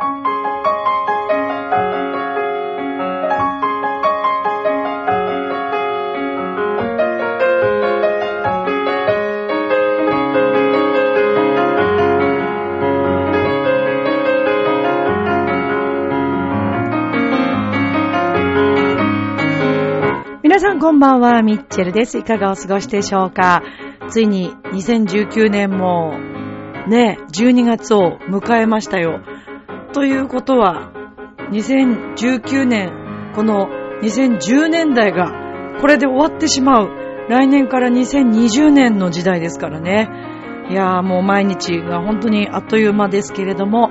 皆さんこんばんは、ミッチェルです。いかがお過ごしでしょうか？ついに2019年もね、12月を迎えましたよ。ということは、2019年、この2010年代がこれで終わってしまう。来年から2020年の時代ですからね。いやーもう毎日が本当にあっという間ですけれども、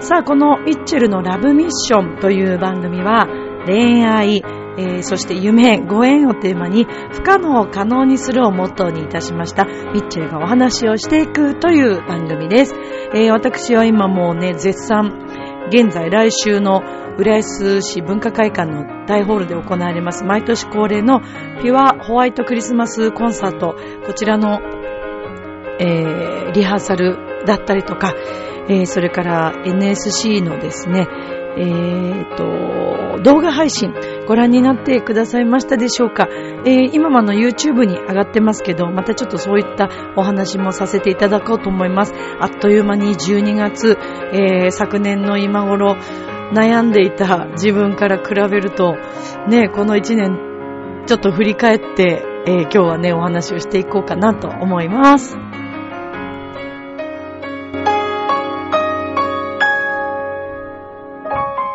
さあこのミッチェルのラブミッションという番組は恋愛、えー、そして夢、ご縁をテーマに不可能を可能にするをモットーにいたしましたミッチェルがお話をしていくという番組です。えー、私は今もうね、絶賛、現在来週の浦安市文化会館の大ホールで行われます毎年恒例のピュアホワイトクリスマスコンサート、こちらの、えー、リハーサルだったりとか、えー、それから NSC のですね、えー、と、動画配信ご覧になってくださいましたでしょうか、えー、今もあの YouTube に上がってますけど、またちょっとそういったお話もさせていただこうと思います。あっという間に12月、えー、昨年の今頃悩んでいた自分から比べると、ね、この1年ちょっと振り返って、えー、今日はね、お話をしていこうかなと思います。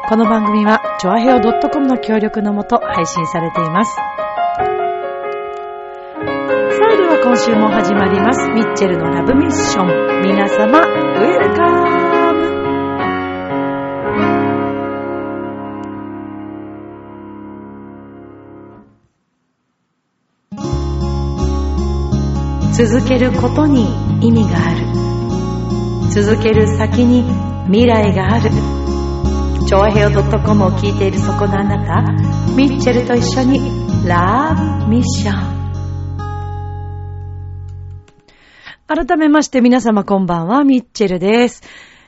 この番組は、チョアヘオ .com の協力のもと配信されています。さあでは今週も始まります。ミッチェルのラブミッション。皆様、ウェルカム続けることに意味がある。続ける先に未来がある。チョアヘオ .com を聞いているそこのあなた、ミッチェルと一緒にラブミッション。改めまして皆様こんばんは、ミッチェルです。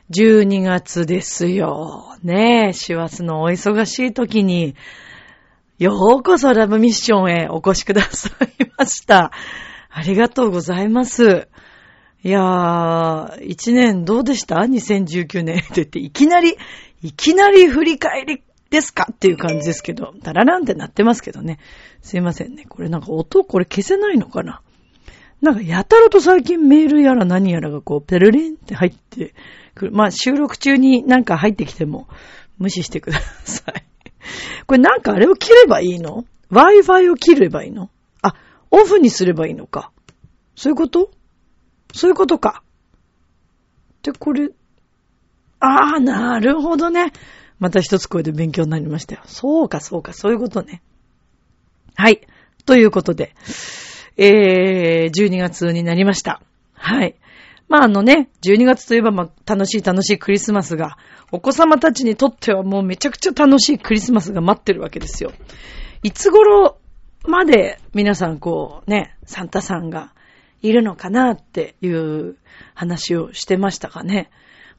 12月ですよ。ねえ、師走のお忙しい時に、ようこそラブミッションへお越しくださいました。ありがとうございます。いやー、1年どうでした ?2019 年って言って、いきなり、いきなり振り返りですか？っていう感じですけど、ダラランってなってますけどね。すいませんね。これなんか音、これ消せないのかな？なんかやたらと最近メールやら何やらがこう、ペルリンって入ってくる。まあ収録中になんか入ってきても無視してください。これなんかあれを切ればいいの ?Wi-Fi を切ればいいの？あ、オフにすればいいのか。そういうこと？そういうことか。で、これ、ああ、なるほどね。また一つ声で勉強になりましたよ。そうか、そうか、そういうことね。はい。ということで、えー、12月になりました。はい。まああのね、12月といえばまあ楽しい楽しいクリスマスが、お子様たちにとってはもうめちゃくちゃ楽しいクリスマスが待ってるわけですよ。いつ頃まで皆さんこうね、サンタさんがいるのかなっていう話をしてましたかね。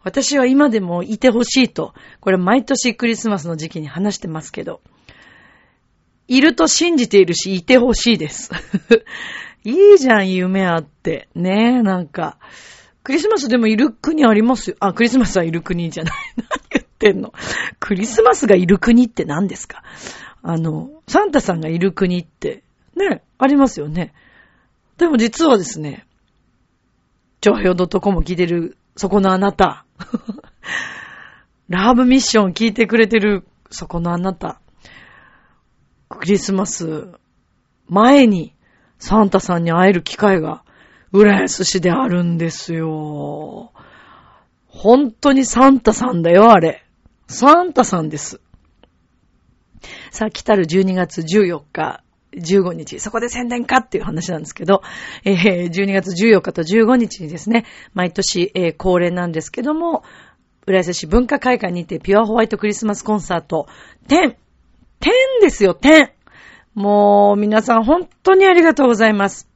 私は今でもいてほしいと、これ毎年クリスマスの時期に話してますけど、いると信じているし、いてほしいです。いいじゃん、夢あって。ねえ、なんか。クリスマスでもいる国ありますよ。あ、クリスマスはいる国じゃない。何言ってんのクリスマスがいる国って何ですか？あの、サンタさんがいる国って、ね、ありますよね。でも実はですね、長平 .com 聞いてるそこのあなた。ラブミッション聞いてくれてるそこのあなた。クリスマス前にサンタさんに会える機会が浦安市であるんですよ。本当にサンタさんだよ、あれ。サンタさんです。さあ、来たる12月14日、15日、そこで宣伝かっていう話なんですけど、えー、12月14日と15日にですね、毎年、えー、恒例なんですけども、浦安市文化会館にてピュアホワイトクリスマスコンサート、10! 10ですよ、10! もう、皆さん本当にありがとうございます。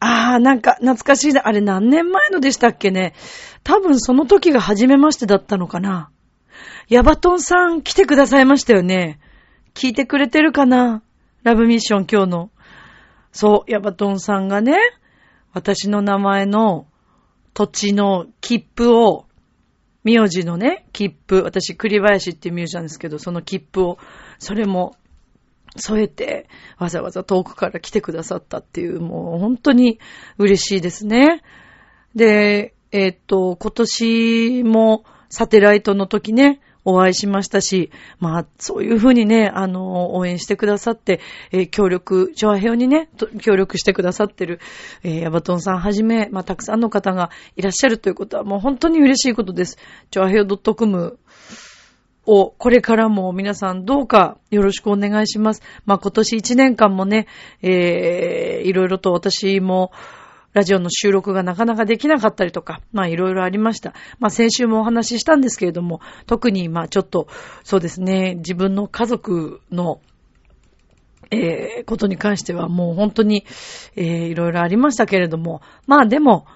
あー、なんか懐かしいな。あれ何年前のでしたっけね。多分その時が初めましてだったのかな。ヤバトンさん来てくださいましたよね。聞いてくれてるかなラブミッション今日の。そう、ヤバトンさんがね、私の名前の土地の切符を、名字のね、切符、私栗林っていう名字なんですけど、その切符を、それも添えて、わざわざ遠くから来てくださったっていう、もう本当に嬉しいですね。で、えー、っと、今年もサテライトの時ね、お会いしましたし、まあ、そういうふうにね、あの、応援してくださって、えー、協力、ジョアヘオにね、協力してくださってる、えー、ヤバトンさんはじめ、まあ、たくさんの方がいらっしゃるということは、もう本当に嬉しいことです。ジョアヘオ .com をこれからも皆さんどうかよろしくお願いします。まあ、今年1年間もね、えー、いろいろと私も、ラジオの収録がなかなかできなかったりとか、まあいろいろありました。まあ先週もお話ししたんですけれども、特にまあちょっと、そうですね、自分の家族のえー、ことに関してはもう本当に、えー、いろいろありましたけれども、まあでも、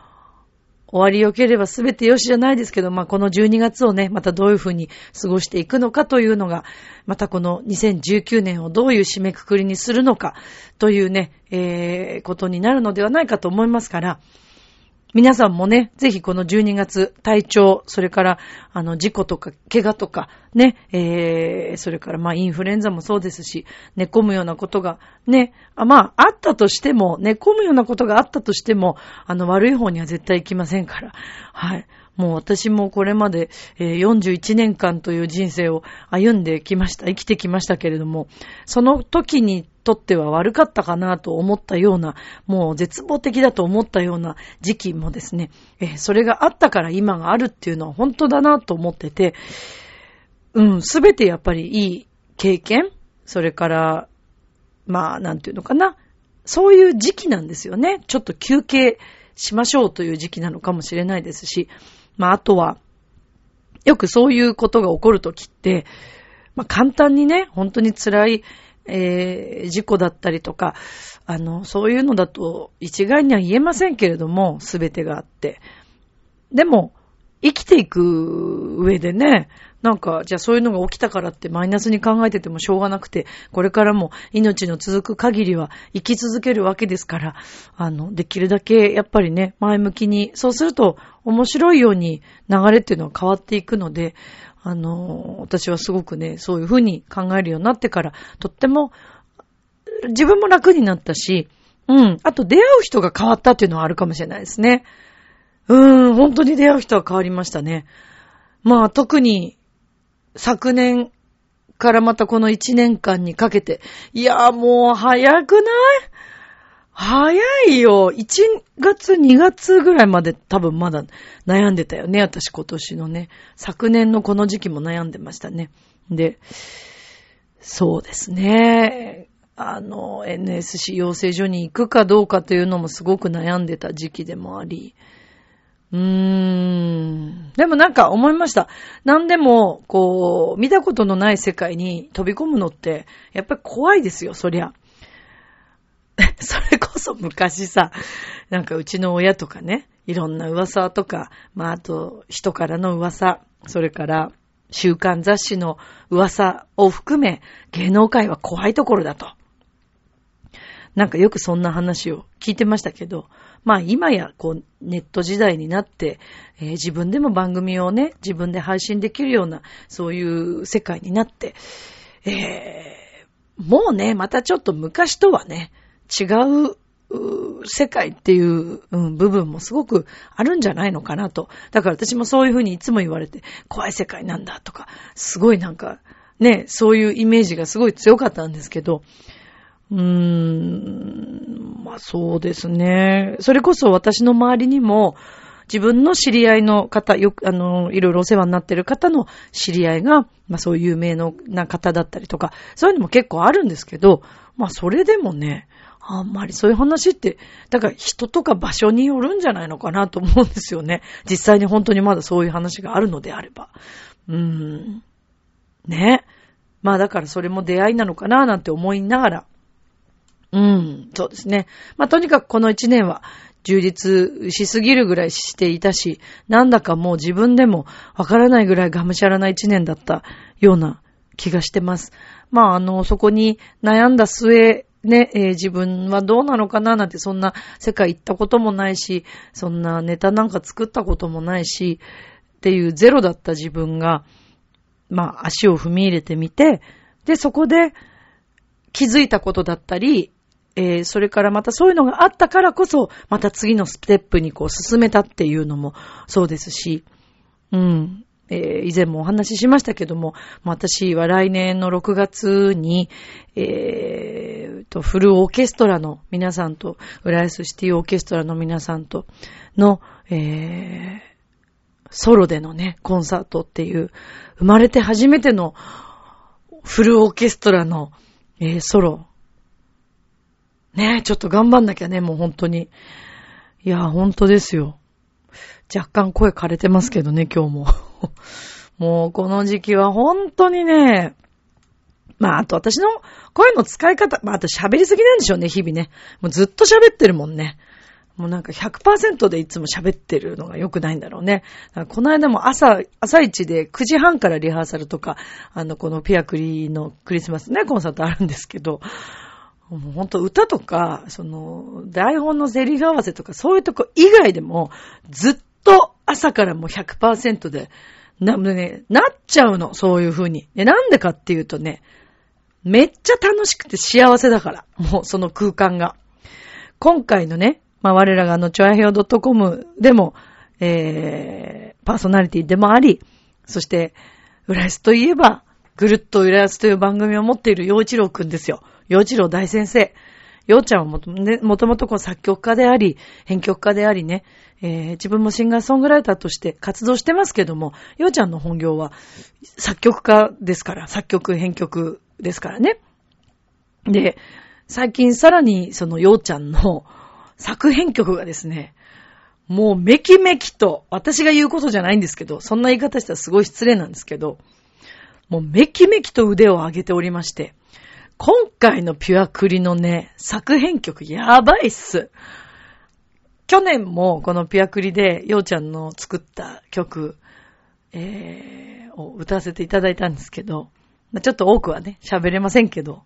終わり良ければ全て良しじゃないですけど、まあ、この12月をね、またどういうふうに過ごしていくのかというのが、またこの2019年をどういう締めくくりにするのかというね、えー、ことになるのではないかと思いますから、皆さんもね、ぜひこの12月、体調、それから、あの、事故とか、怪我とか、ね、えー、それから、まあ、インフルエンザもそうですし、寝込むようなことが、ね、あまあ、あったとしても、寝込むようなことがあったとしても、あの、悪い方には絶対行きませんから、はい。もう私もこれまで、えー、41年間という人生を歩んできました、生きてきましたけれども、その時にとっては悪かったかなと思ったような、もう絶望的だと思ったような時期もですね、えー、それがあったから今があるっていうのは本当だなと思ってて、うん、すべてやっぱりいい経験それから、まあ、なんていうのかな。そういう時期なんですよね。ちょっと休憩しましょうという時期なのかもしれないですし、まあ、あとは、よくそういうことが起こるときって、まあ、簡単にね、本当に辛いえー、事故だったりとか、あの、そういうのだと一概には言えませんけれども、すべてがあって。でも、生きていく上でね、なんか、じゃあそういうのが起きたからってマイナスに考えててもしょうがなくて、これからも命の続く限りは生き続けるわけですから、あの、できるだけやっぱりね、前向きに、そうすると面白いように流れっていうのは変わっていくので、あの、私はすごくね、そういうふうに考えるようになってから、とっても、自分も楽になったし、うん。あと出会う人が変わったっていうのはあるかもしれないですね。うーん、本当に出会う人は変わりましたね。まあ特に昨年からまたこの1年間にかけて、いや、もう早くない？早いよ。1月、2月ぐらいまで多分まだ悩んでたよね。私今年のね。昨年のこの時期も悩んでましたね。で、そうですね。あの、NSC 養成所に行くかどうかというのもすごく悩んでた時期でもあり。うーん。でもなんか思いました。何でも、こう、見たことのない世界に飛び込むのって、やっぱり怖いですよ、そりゃ。それこそ昔さ、なんかうちの親とかね、いろんな噂とか、まああと人からの噂、それから週刊雑誌の噂を含め、芸能界は怖いところだと。なんかよくそんな話を聞いてましたけど、まあ今やこうネット時代になって、えー、自分でも番組をね、自分で配信できるような、そういう世界になって、えー、もうね、またちょっと昔とはね、違う世界っていう、部分もすごくあるんじゃないのかなと。だから私もそういうふうにいつも言われて、怖い世界なんだとか、すごいなんか、ね、そういうイメージがすごい強かったんですけど、うーん、まあそうですね。それこそ私の周りにも、自分の知り合いの方、よく、あの、いろいろお世話になってる方の知り合いが、まあそういう有名な方だったりとか、そういうのも結構あるんですけど、まあそれでもね、あんまりそういう話って、だから人とか場所によるんじゃないのかなと思うんですよね。実際に本当にまだそういう話があるのであれば。うーん。ね。まあだからそれも出会いなのかななんて思いながら。うん、そうですね。まあ、とにかくこの一年は充実しすぎるぐらいしていたし、なんだかもう自分でもわからないぐらいがむしゃらな一年だったような気がしてます。まあ、あの、そこに悩んだ末、ね、えー、自分はどうなのかななんてそんな世界行ったこともないし、そんなネタなんか作ったこともないし、っていうゼロだった自分が、まあ足を踏み入れてみて、で、そこで気づいたことだったり、えー、それからまたそういうのがあったからこそ、また次のステップにこう進めたっていうのもそうですし、うん。えー、以前もお話ししましたけども、私は来年の6月に、えー、と、フルオーケストラの皆さんと、浦安シティオーケストラの皆さんとの、えー、ソロでのね、コンサートっていう、生まれて初めてのフルオーケストラの、えー、ソロ。ねえ、ちょっと頑張んなきゃね、もう本当に。いや、本当ですよ。若干声枯れてますけどね、今日も。もうこの時期は本当にね、まあ、あと私の声の使い方、まあ、あと喋りすぎなんでしょうね、日々ね。もうずっと喋ってるもんね。もうなんか100%でいつも喋ってるのが良くないんだろうね。この間も朝、朝一で9時半からリハーサルとか、あの、このピアクリのクリスマスね、コンサートあるんですけど、もうほんと歌とか、その、台本のセリフ合わせとか、そういうとこ以外でも、ずっと朝からもう100%で、な、ね、なっちゃうの、そういう風に。で、なんでかっていうとね、めっちゃ楽しくて幸せだから。もうその空間が。今回のね、まあ、我らがあの、ちょやへよ .com でも、えー、パーソナリティでもあり、そして、浦安といえば、ぐるっと浦安という番組を持っている洋一郎くんですよ。洋一郎大先生。洋ちゃんはもともともとこう作曲家であり、編曲家でありね、えー、自分もシンガーソングライターとして活動してますけども、洋ちゃんの本業は作曲家ですから、作曲、編曲ですからね。で、最近さらにその洋ちゃんの作編曲がですね、もうめきめきと、私が言うことじゃないんですけど、そんな言い方したらすごい失礼なんですけど、もうめきめきと腕を上げておりまして、今回のピュアクリのね、作編曲やばいっす。去年もこのピュアクリで、ようちゃんの作った曲、えー、を歌わせていただいたんですけど、ちょっと多くはね、喋れませんけど、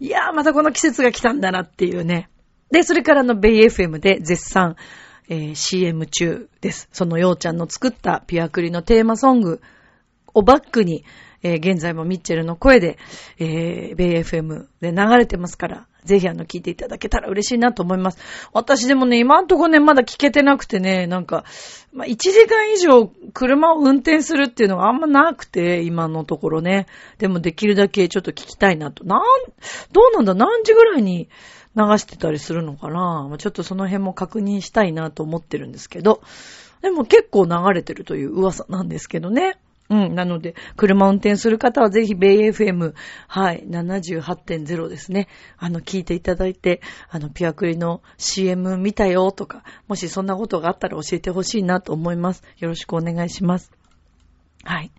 いやーまたこの季節が来たんだなっていうね。で、それからのベイ FM で絶賛、えー、CM 中です。そのようちゃんの作ったピアクリのテーマソングをバックに、えー、現在もミッチェルの声で、えー、ベイ FM で流れてますから、ぜひあの聞いていただけたら嬉しいなと思います。私でもね、今んとこね、まだ聞けてなくてね、なんか、まあ、1時間以上車を運転するっていうのがあんまなくて、今のところね。でもできるだけちょっと聞きたいなと。なん、どうなんだ？何時ぐらいに流してたりするのかな？ちょっとその辺も確認したいなと思ってるんですけど。でも結構流れてるという噂なんですけどね。うん。なので、車運転する方はぜひ、ベイ FM、はい、78.0ですね。あの、聞いていただいて、あの、ピアクリの CM 見たよとか、もしそんなことがあったら教えてほしいなと思います。よろしくお願いします。はい。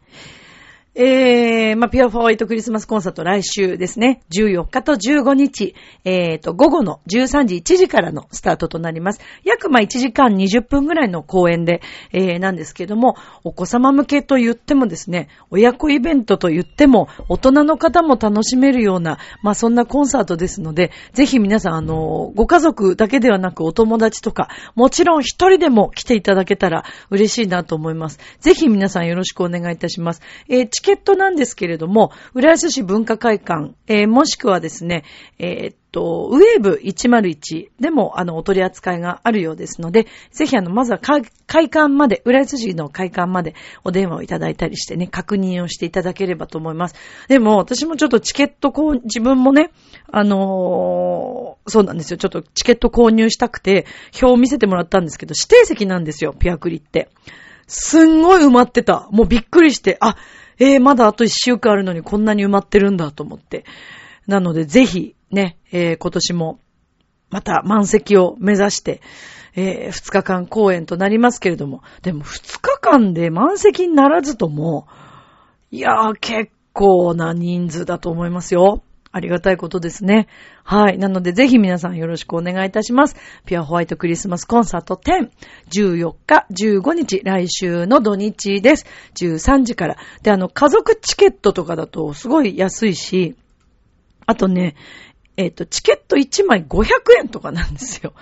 えー、まあ、ピュアフォーワイトクリスマスコンサート来週ですね。14日と15日、えーと、午後の13時1時からのスタートとなります。約ま1時間20分ぐらいの公演で、えー、なんですけども、お子様向けと言ってもですね、親子イベントと言っても、大人の方も楽しめるような、まあ、そんなコンサートですので、ぜひ皆さん、あの、ご家族だけではなくお友達とか、もちろん一人でも来ていただけたら嬉しいなと思います。ぜひ皆さんよろしくお願いいたします。えーチケットなんですけれども、浦安市文化会館、えー、もしくはですね、えー、っと、ウェーブ101でも、あの、お取り扱いがあるようですので、ぜひ、あの、まずは会館まで、浦安市の会館までお電話をいただいたりしてね、確認をしていただければと思います。でも、私もちょっとチケットこう、自分もね、あのー、そうなんですよ。ちょっとチケット購入したくて、表を見せてもらったんですけど、指定席なんですよ、ピアクリって。すんごい埋まってた。もうびっくりして、あ、えー、まだあと一週間あるのにこんなに埋まってるんだと思って。なので、ぜひ、ね、えー、今年も、また満席を目指して、えー、2日間公演となりますけれども、でも2日間で満席にならずとも、いやー、結構な人数だと思いますよ。ありがたいことですね。はい。なので、ぜひ皆さんよろしくお願いいたします。ピュアホワイトクリスマスコンサート10、14日、15日、来週の土日です。13時から。で、あの、家族チケットとかだとすごい安いし、あとね、えっ、ー、と、チケット1枚500円とかなんですよ。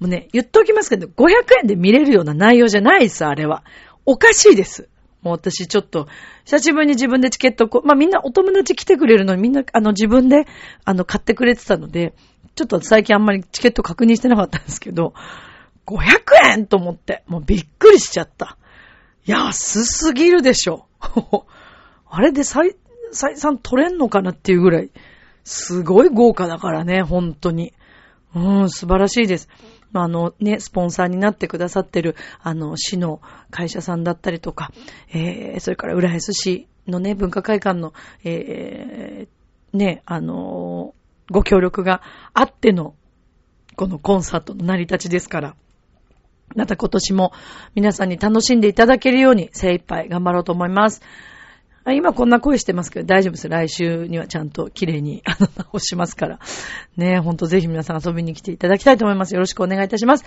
もうね、言っておきますけど、500円で見れるような内容じゃないです、あれは。おかしいです。もう私ちょっと、久しぶりに自分でチケットこ、まあみんなお友達来てくれるのにみんなあの自分であの買ってくれてたので、ちょっと最近あんまりチケット確認してなかったんですけど、500円と思って、もうびっくりしちゃった。安すぎるでしょ。あれで採、採算取れんのかなっていうぐらい、すごい豪華だからね、本当に。うん、素晴らしいです。あのね、スポンサーになってくださってる、あの、市の会社さんだったりとか、えー、それから浦安市のね、文化会館の、えー、ね、あのー、ご協力があっての、このコンサートの成り立ちですから、また今年も皆さんに楽しんでいただけるように精一杯頑張ろうと思います。今こんな声してますけど大丈夫です。来週にはちゃんと綺麗に、あの、直しますから。ねほんとぜひ皆さん遊びに来ていただきたいと思います。よろしくお願いいたします。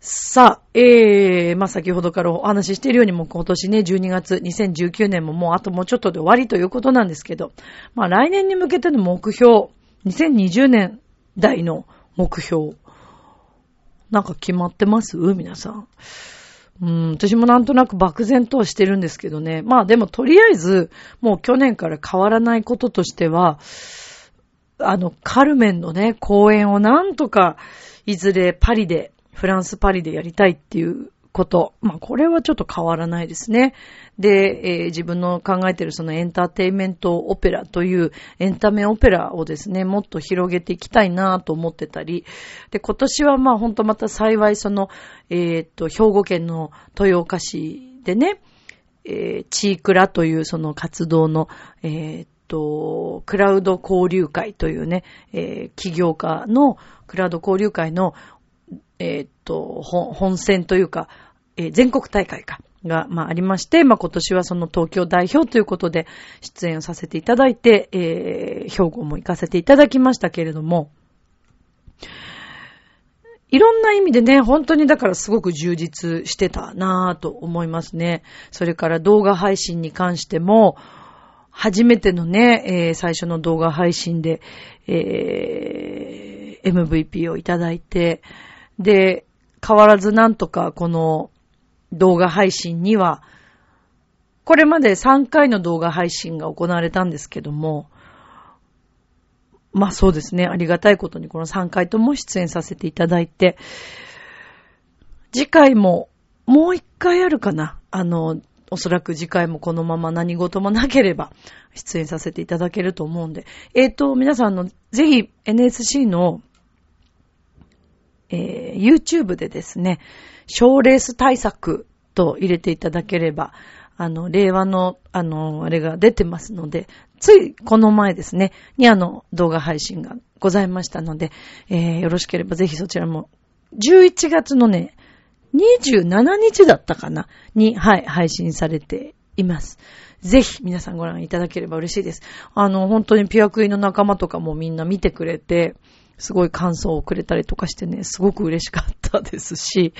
さあ、えー、まあ、先ほどからお話ししているようにも今年ね、12月、2019年ももうあともうちょっとで終わりということなんですけど、まあ、来年に向けての目標、2020年代の目標、なんか決まってます？皆さん。うん、私もなんとなく漠然とはしてるんですけどね。まあでもとりあえず、もう去年から変わらないこととしては、あの、カルメンのね、公演をなんとか、いずれパリで、フランスパリでやりたいっていうこと。まあ、これはちょっと変わらないですね。で、えー、自分の考えているそのエンターテイメントオペラというエンタメオペラをですね、もっと広げていきたいなと思ってたり、で、今年はまあ本当また幸いその、えー、っと、兵庫県の豊岡市でね、えー、チークラというその活動の、えー、っと、クラウド交流会というね、えー、企業家のクラウド交流会の、え、っと、本戦というか、えー、全国大会か。が、まあ、ありまして、まあ、今年はその東京代表ということで出演をさせていただいて、えー、兵庫も行かせていただきましたけれども、いろんな意味でね、本当にだからすごく充実してたなぁと思いますね。それから動画配信に関しても、初めてのね、えー、最初の動画配信で、えー、MVP をいただいて、で、変わらずなんとかこの動画配信には、これまで3回の動画配信が行われたんですけども、まあそうですね、ありがたいことにこの3回とも出演させていただいて、次回ももう1回あるかな。あの、おそらく次回もこのまま何事もなければ出演させていただけると思うんで。えっ、ー、と、皆さんの、ぜひ NSC のえー、YouTube でですね、賞レース対策と入れていただければ、あの、令和の、あの、あれが出てますので、ついこの前ですね、にあの、動画配信がございましたので、えー、よろしければぜひそちらも、11月のね、27日だったかなに、はい、配信されています。ぜひ皆さんご覧いただければ嬉しいです。あの、本当にピアクイの仲間とかもみんな見てくれて、すごい感想をくれたりとかしてね、すごく嬉しかったですし、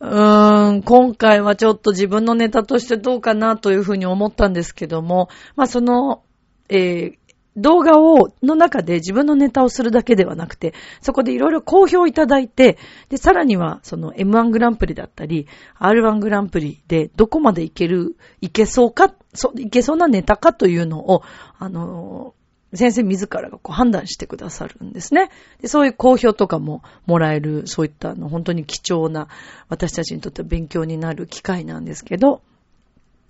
うーん、今回はちょっと自分のネタとしてどうかなというふうに思ったんですけども、まあその、えー、動画を、の中で自分のネタをするだけではなくて、そこでいろいろ好評いただいて、で、さらには、その M1 グランプリだったり、R1 グランプリでどこまでいける、いけそうか、そいけそうなネタかというのを、あの先生自らがこう判断してくださるんですね。でそういう好評とかももらえる、そういったの本当に貴重な、私たちにとっては勉強になる機会なんですけど、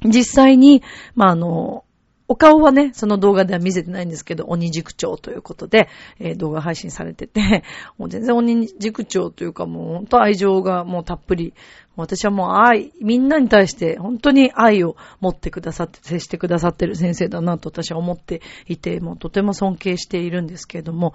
実際に、まあ、あの、お顔はね、その動画では見せてないんですけど、鬼塾長ということで、えー、動画配信されてて、もう全然鬼塾長というかもう本当愛情がもうたっぷり、私はもう愛、みんなに対して本当に愛を持ってくださって、接してくださってる先生だなと私は思っていて、もうとても尊敬しているんですけれども、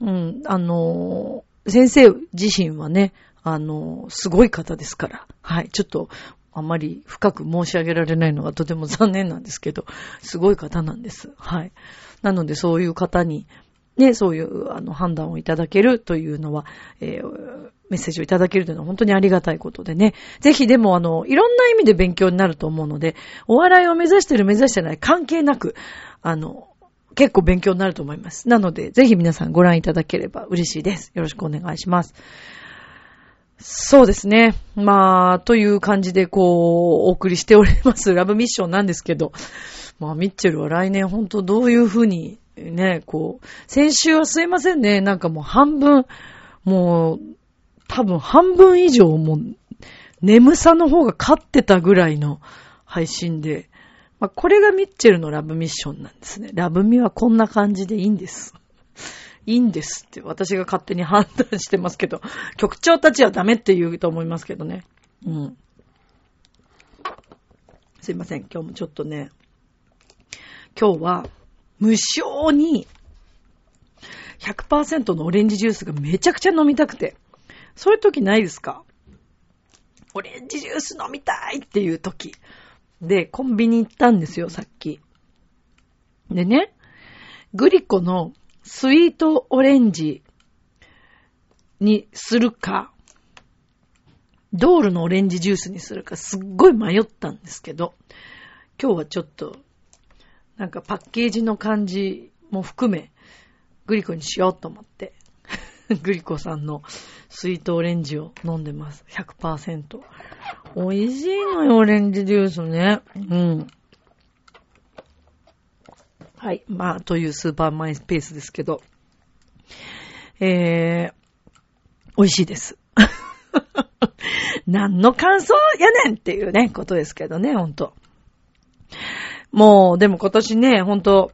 うん、あのー、先生自身はね、あの、すごい方ですから、はい、ちょっとあまり深く申し上げられないのがとても残念なんですけど、すごい方なんです。はい。なのでそういう方に、ね、そういうあの判断をいただけるというのは、えー、メッセージをいただけるというのは本当にありがたいことでね。ぜひでもあの、いろんな意味で勉強になると思うので、お笑いを目指してる目指してない関係なく、あの、結構勉強になると思います。なので、ぜひ皆さんご覧いただければ嬉しいです。よろしくお願いします。そうですね。まあ、という感じで、こう、お送りしております ラブミッションなんですけど、まあ、ミッチェルは来年本当どういうふうに、ね、こう、先週はすいませんね。なんかもう半分、もう、多分半分以上もう、眠さの方が勝ってたぐらいの配信で、まあ、これがミッチェルのラブミッションなんですね。ラブミはこんな感じでいいんです。いいんですって私が勝手に判断してますけど、局長たちはダメって言うと思いますけどね。うん。すいません。今日もちょっとね、今日は無償に100%のオレンジジュースがめちゃくちゃ飲みたくて。そういう時ないですか？オレンジジュース飲みたいっていう時。で、コンビニ行ったんですよ、さっき。でね、グリコのスイートオレンジにするか、ドールのオレンジジュースにするか、すっごい迷ったんですけど、今日はちょっと、なんかパッケージの感じも含め、グリコにしようと思って、グリコさんのスイートオレンジを飲んでます。100%。美味しいのよ、オレンジジュースね。うん。はい。まあ、というスーパーマイスペースですけど。えー、美味しいです。何の感想やねんっていうね、ことですけどね、ほんと。もう、でも今年ね、ほんと、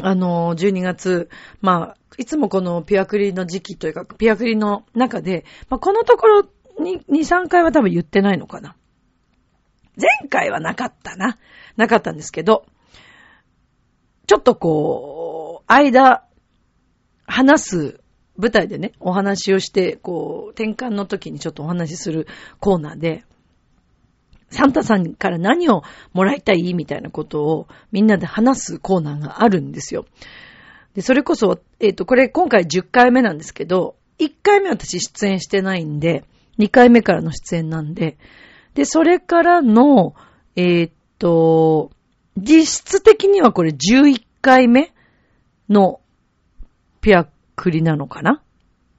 あの、12月、まあ、いつもこのピアクリの時期というか、ピアクリの中で、まあ、このところに、2、3回は多分言ってないのかな。前回はなかったな。なかったんですけど、ちょっとこう、間、話す舞台でね、お話をして、こう、転換の時にちょっとお話しするコーナーで、サンタさんから何をもらいたいみたいなことをみんなで話すコーナーがあるんですよ。で、それこそ、えっ、ー、と、これ今回10回目なんですけど、1回目私出演してないんで、2回目からの出演なんで、で、それからの、えー、っと、実質的にはこれ11回目のピアクリなのかな？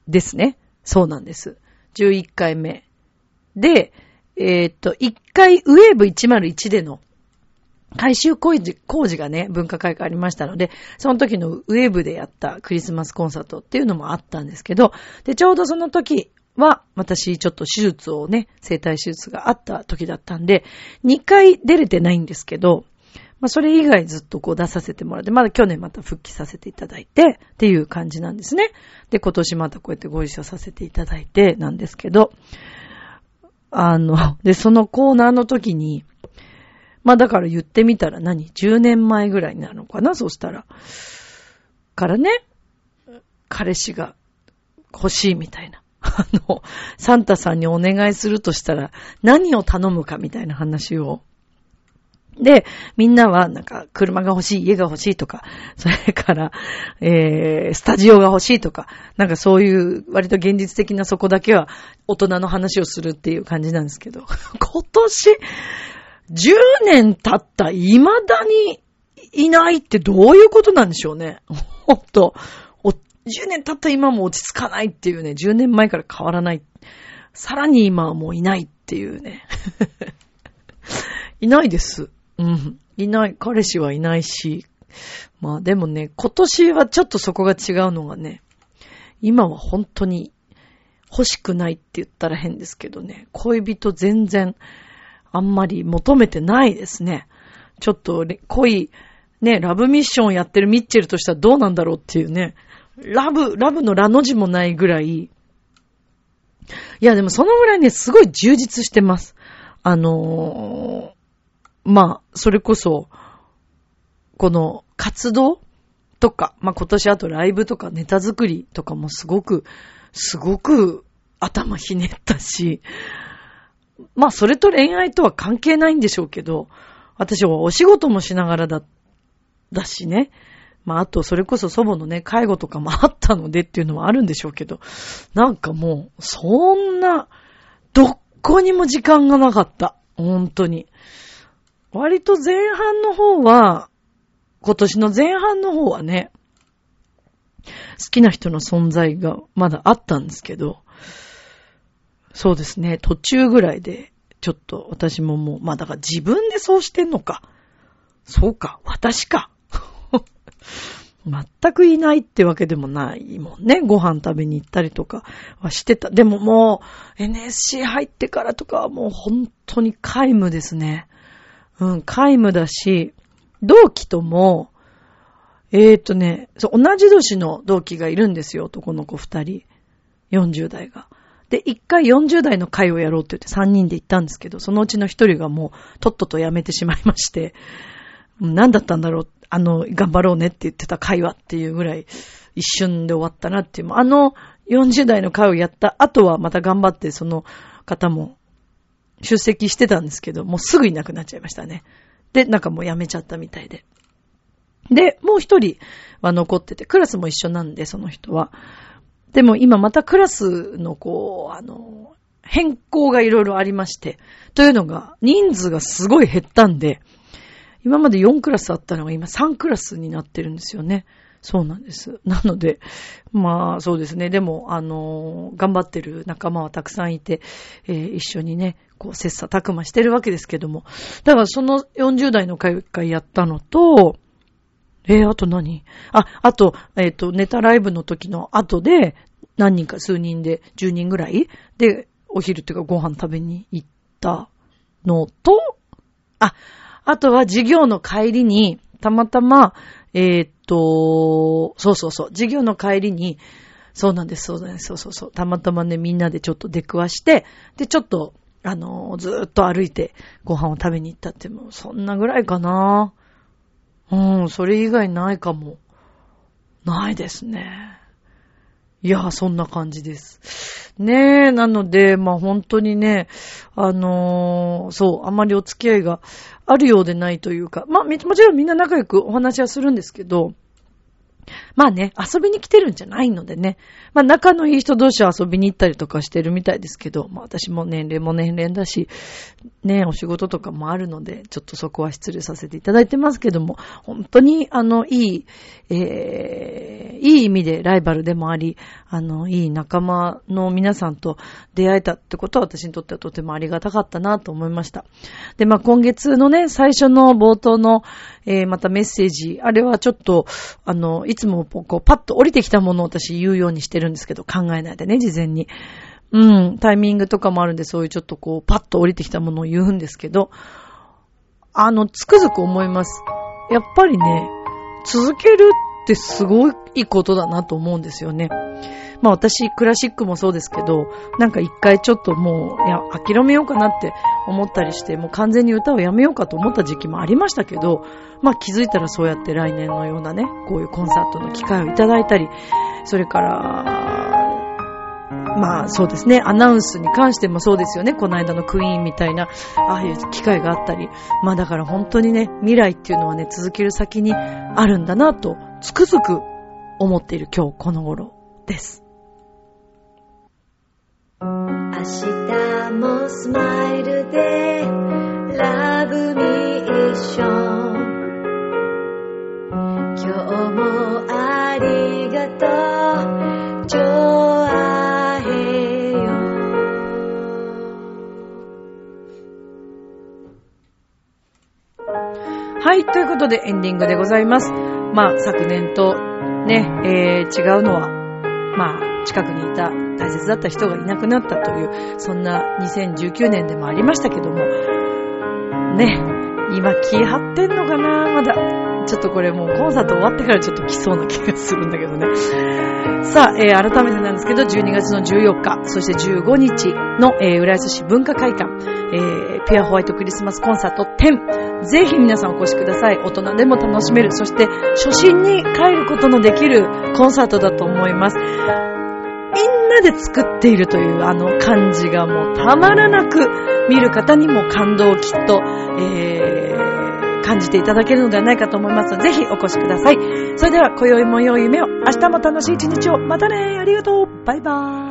ですね。そうなんです。11回目。で、えー、っと、1回ウェーブ101での改修工事工事がね、文化会館ありましたので、その時のウェーブでやったクリスマスコンサートっていうのもあったんですけど、で、ちょうどその時は、私ちょっと手術をね、生体手術があった時だったんで、2回出れてないんですけど、まあ、それ以外ずっとこう出させてもらって、まだ去年また復帰させていただいて、っていう感じなんですね。で、今年またこうやってご一緒させていただいて、なんですけど、あの、で、そのコーナーの時に、まあだから言ってみたら何 ?10 年前ぐらいなのかな？そしたら。からね、彼氏が欲しいみたいな。あの、サンタさんにお願いするとしたら何を頼むかみたいな話をで、みんなは、なんか、車が欲しい、家が欲しいとか、それから、えー、スタジオが欲しいとか、なんかそういう、割と現実的なそこだけは、大人の話をするっていう感じなんですけど、今年、10年経った未だにいないってどういうことなんでしょうね。ほんと。10年経った今も落ち着かないっていうね、10年前から変わらない。さらに今はもういないっていうね。いないです。うん。いない、彼氏はいないし。まあでもね、今年はちょっとそこが違うのがね、今は本当に欲しくないって言ったら変ですけどね、恋人全然あんまり求めてないですね。ちょっと恋、ね、ラブミッションをやってるミッチェルとしてはどうなんだろうっていうね、ラブ、ラブのラの字もないぐらい、いやでもそのぐらいね、すごい充実してます。あのまあ、それこそ、この活動とか、まあ今年あとライブとかネタ作りとかもすごく、すごく頭ひねったし、まあそれと恋愛とは関係ないんでしょうけど、私はお仕事もしながらだ、だしね。まあ、あと、それこそ祖母のね、介護とかもあったのでっていうのはあるんでしょうけど、なんかもう、そんな、どこにも時間がなかった。本当に。割と前半の方は、今年の前半の方はね、好きな人の存在がまだあったんですけど、そうですね、途中ぐらいで、ちょっと私ももう、まあだから自分でそうしてんのか。そうか、私か。全くいないってわけでもないもんね。ご飯食べに行ったりとかはしてた。でももう NSC 入ってからとかはもう本当に皆無ですね。うん、皆無だし、同期とも、えーとね、そう、同じ年の同期がいるんですよ、男の子二人。40代が。で、一回40代の会をやろうって言って3人で行ったんですけど、そのうちの一人がもう、とっとと辞めてしまいまして、何だったんだろう、あの、頑張ろうねって言ってた会話っていうぐらい、一瞬で終わったなっていう。あの、40代の会をやった後はまた頑張って、その方も出席してたんですけど、もうすぐいなくなっちゃいましたね。で、なんかもう辞めちゃったみたいで。で、もう一人は残ってて、クラスも一緒なんで、その人は。でも今またクラスのこう、あの、変更がいろいろありまして、というのが、人数がすごい減ったんで、今まで4クラスあったのが今3クラスになってるんですよね。そうなんです。なので、まあそうですね。でも、あの、頑張ってる仲間はたくさんいて、えー、一緒にね、こう、切磋琢磨してるわけですけども。だからその40代の会会やったのと、えー、あと何？あ、あと、えっ、ー、と、ネタライブの時の後で、何人か数人で、10人ぐらい？で、お昼っていうかご飯食べに行ったのと、あ、あとは授業の帰りに、たまたま、えー、と、そうそうそう、授業の帰りに、そうなんです、そうなんです、そうそうそう、たまたまね、みんなでちょっと出くわして、で、ちょっと、あのずーっと歩いてご飯を食べに行ったって、もうそんなぐらいかな。うん、それ以外ないかも。ないですね。いや、そんな感じです。ねえ、なので、まあ本当にね、あのー、そう、あまりお付き合いがあるようでないというか、まあもちろんみんな仲良くお話はするんですけど、まあね、遊びに来てるんじゃないのでね。まあ仲のいい人同士は遊びに行ったりとかしてるみたいですけど、まあ私も年齢も年齢だし、ね、お仕事とかもあるので、ちょっとそこは失礼させていただいてますけども、本当にあの、いい、えー、いい意味でライバルでもあり、あの、いい仲間の皆さんと出会えたってことは私にとってはとてもありがたかったなと思いました。で、まあ今月のね、最初の冒頭の、えー、またメッセージ、あれはちょっと、あの、いつもこう、パッと降りてきたものを私言うようにしてるんですけど、考えないでね、事前に。うん、タイミングとかもあるんで、そういうちょっとこう、パッと降りてきたものを言うんですけど、あの、つくづく思います。やっぱりね、続けるってすごいいことだなと思うんですよね。まあ私、クラシックもそうですけど、なんか一回ちょっともう、いや、諦めようかなって思ったりして、もう完全に歌をやめようかと思った時期もありましたけど、まあ気づいたらそうやって来年のようなね、こういうコンサートの機会をいただいたり、それから、まあそうですね、アナウンスに関してもそうですよね。この間のクイーンみたいな、ああいう機会があったり。まあだから本当にね、未来っていうのはね、続ける先にあるんだなと、つくづく思っている今日この頃です。明日もスマイルでラブミッション今日もありがとうジョアヘヨはい、ということでエンディングでございます。まあ、昨年とね、えー、違うのは、まあ、近くにいた大切だった人がいなくなったという、そんな2019年でもありましたけども、ね、今気張ってんのかなまだ。ちょっとこれもうコンサート終わってからちょっと来そうな気がするんだけどね。さあ、えー、改めてなんですけど、12月の14日、そして15日の、えー、浦安市文化会館、えー、ピュアホワイトクリスマスコンサート10。ぜひ皆さんお越しください。大人でも楽しめる。そして、初心に帰ることのできるコンサートだと思います。みんなで作っているというあの感じがもうたまらなく見る方にも感動をきっと、えー、感じていただけるのではないかと思います。ので、ぜひお越しください。それでは、今宵も良い夢を、明日も楽しい一日を。またねありがとう。バイバーイ。